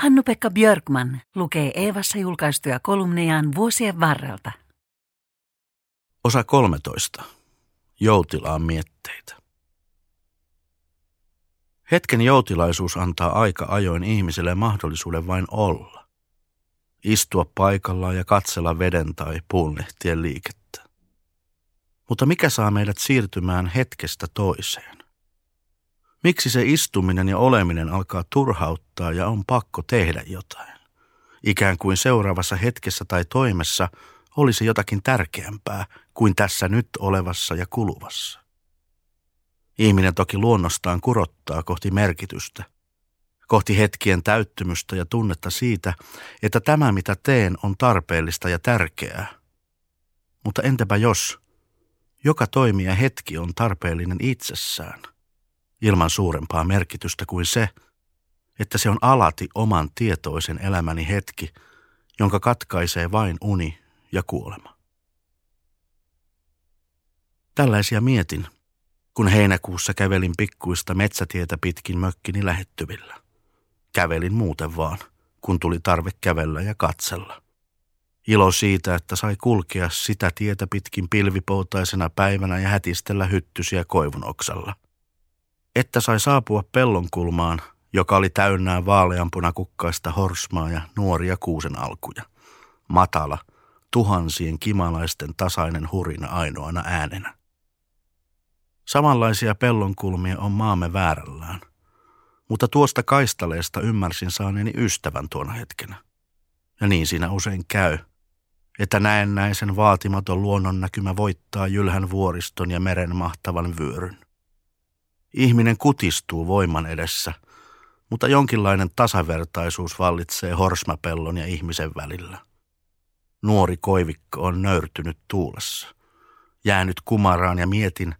Hannu-Pekka Björkman lukee Eevassa julkaistuja kolumnejaan vuosien varrelta. Osa 13. Joutilaan mietteitä. Hetken joutilaisuus antaa aika ajoin ihmiselle mahdollisuuden vain olla. Istua paikallaan ja katsella veden tai puunlehtien liikettä. Mutta mikä saa meidät siirtymään hetkestä toiseen? Miksi se istuminen ja oleminen alkaa turhauttaa ja on pakko tehdä jotain? Ikään kuin seuraavassa hetkessä tai toimessa olisi jotakin tärkeämpää kuin tässä nyt olevassa ja kuluvassa. Ihminen toki luonnostaan kurottaa kohti merkitystä, kohti hetkien täyttymystä ja tunnetta siitä, että tämä mitä teen on tarpeellista ja tärkeää. Mutta entäpä jos joka toimija hetki on tarpeellinen itsessään – ilman suurempaa merkitystä kuin se, että se on alati oman tietoisen elämäni hetki, jonka katkaisee vain uni ja kuolema. Tällaisia mietin, kun heinäkuussa kävelin pikkuista metsätietä pitkin mökkini lähettyvillä. Kävelin muuten vaan, kun tuli tarve kävellä ja katsella. Ilo siitä, että sai kulkea sitä tietä pitkin pilvipoutaisena päivänä ja hätistellä hyttysiä koivunoksalla – että sai saapua pellonkulmaan, joka oli täynnään vaaleanpunakukkaista horsmaa ja nuoria kuusen alkuja. Matala, tuhansien kimalaisten tasainen hurina ainoana äänenä. Samanlaisia pellonkulmia on maamme väärällään, mutta tuosta kaistaleesta ymmärsin saaneeni ystävän tuona hetkenä. Ja niin siinä usein käy, että näennäisen vaatimaton luonnonnäkymä voittaa jylhän vuoriston ja meren mahtavan vyöryn. Ihminen kutistuu voiman edessä, mutta jonkinlainen tasavertaisuus vallitsee horsmapellon ja ihmisen välillä. Nuori koivikko on nöyrtynyt tuulessa. Jäänyt kumaraan ja mietin,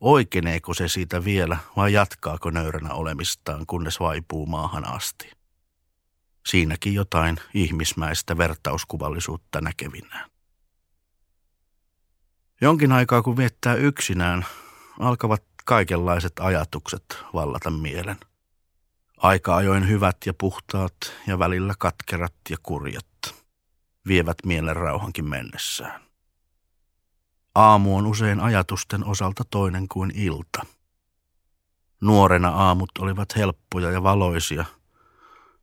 oikeneeko se siitä vielä vai jatkaako nöyränä olemistaan, kunnes vaipuu maahan asti. Siinäkin jotain ihmismäistä vertauskuvallisuutta näkevinään. Jonkin aikaa kun viettää yksinään, alkavat kaikenlaiset ajatukset vallata mielen. Aika ajoin hyvät ja puhtaat ja välillä katkerat ja kurjat vievät mielen rauhankin mennessään. Aamu on usein ajatusten osalta toinen kuin ilta. Nuorena aamut olivat helppoja ja valoisia.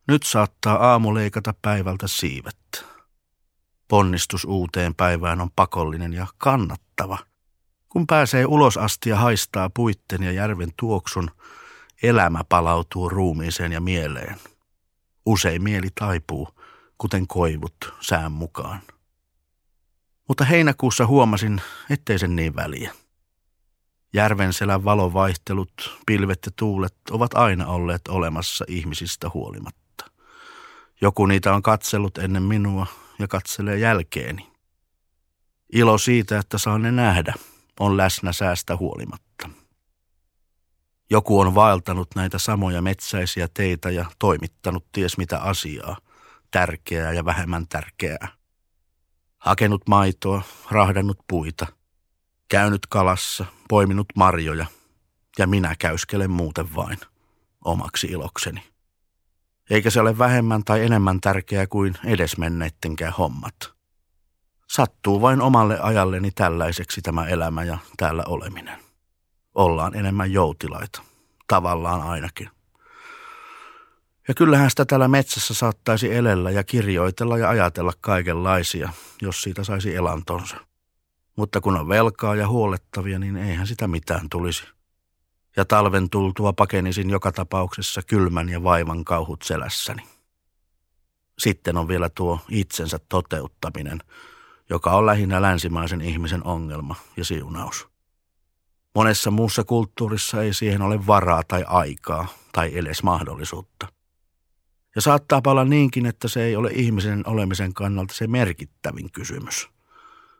Nyt saattaa aamu leikata päivältä siivet. Ponnistus uuteen päivään on pakollinen ja kannattava – kun pääsee ulos asti ja haistaa puitten ja järven tuoksun, elämä palautuu ruumiiseen ja mieleen. Usein mieli taipuu, kuten koivut sään mukaan. Mutta heinäkuussa huomasin, ettei sen niin väliä. Järvenselän valovaihtelut, pilvet ja tuulet ovat aina olleet olemassa ihmisistä huolimatta. Joku niitä on katsellut ennen minua ja katselee jälkeeni. Ilo siitä, että saan ne nähdä – on läsnä säästä huolimatta. Joku on vaeltanut näitä samoja metsäisiä teitä ja toimittanut ties mitä asiaa, tärkeää ja vähemmän tärkeää. Hakenut maitoa, rahdannut puita, käynyt kalassa, poiminut marjoja, ja minä käyskelen muuten vain, omaksi ilokseni. Eikä se ole vähemmän tai enemmän tärkeää kuin edesmenneittenkään hommat – Sattuu vain omalle ajalleni tällaiseksi tämä elämä ja täällä oleminen. Ollaan enemmän joutilaita, tavallaan ainakin. Ja kyllähän sitä täällä metsässä saattaisi elellä ja kirjoitella ja ajatella kaikenlaisia, jos siitä saisi elantonsa. Mutta kun on velkaa ja huolettavia, niin eihän sitä mitään tulisi. Ja talven tultua pakenisin joka tapauksessa kylmän ja vaivan kauhut selässäni. Sitten on vielä tuo itsensä toteuttaminen – joka on lähinnä länsimaisen ihmisen ongelma ja siunaus. Monessa muussa kulttuurissa ei siihen ole varaa tai aikaa tai edes mahdollisuutta. Ja saattaa olla niinkin, että se ei ole ihmisen olemisen kannalta se merkittävin kysymys.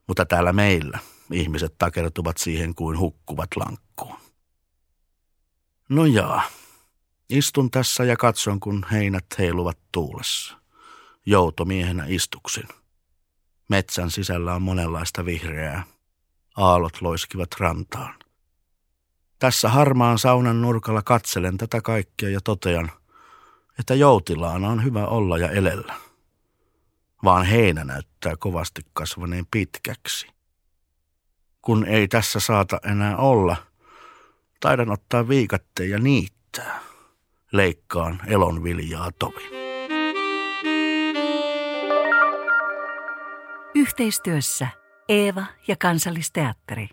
Mutta täällä meillä ihmiset takertuvat siihen kuin hukkuvat lankkuun. No jaa, istun tässä ja katson, kun heinät heiluvat tuulessa. Joutomiehenä istuksin. Metsän sisällä on monenlaista vihreää. Aallot loiskivat rantaan. Tässä harmaan saunan nurkalla katselen tätä kaikkea ja totean, että joutilaana on hyvä olla ja elellä, vaan heinä näyttää kovasti kasvaneen pitkäksi. Kun ei tässä saata enää olla, taidan ottaa viikatteen ja niittää. Leikkaan elonviljaa tovin. Yhteistyössä Eeva ja Kansallisteatteri.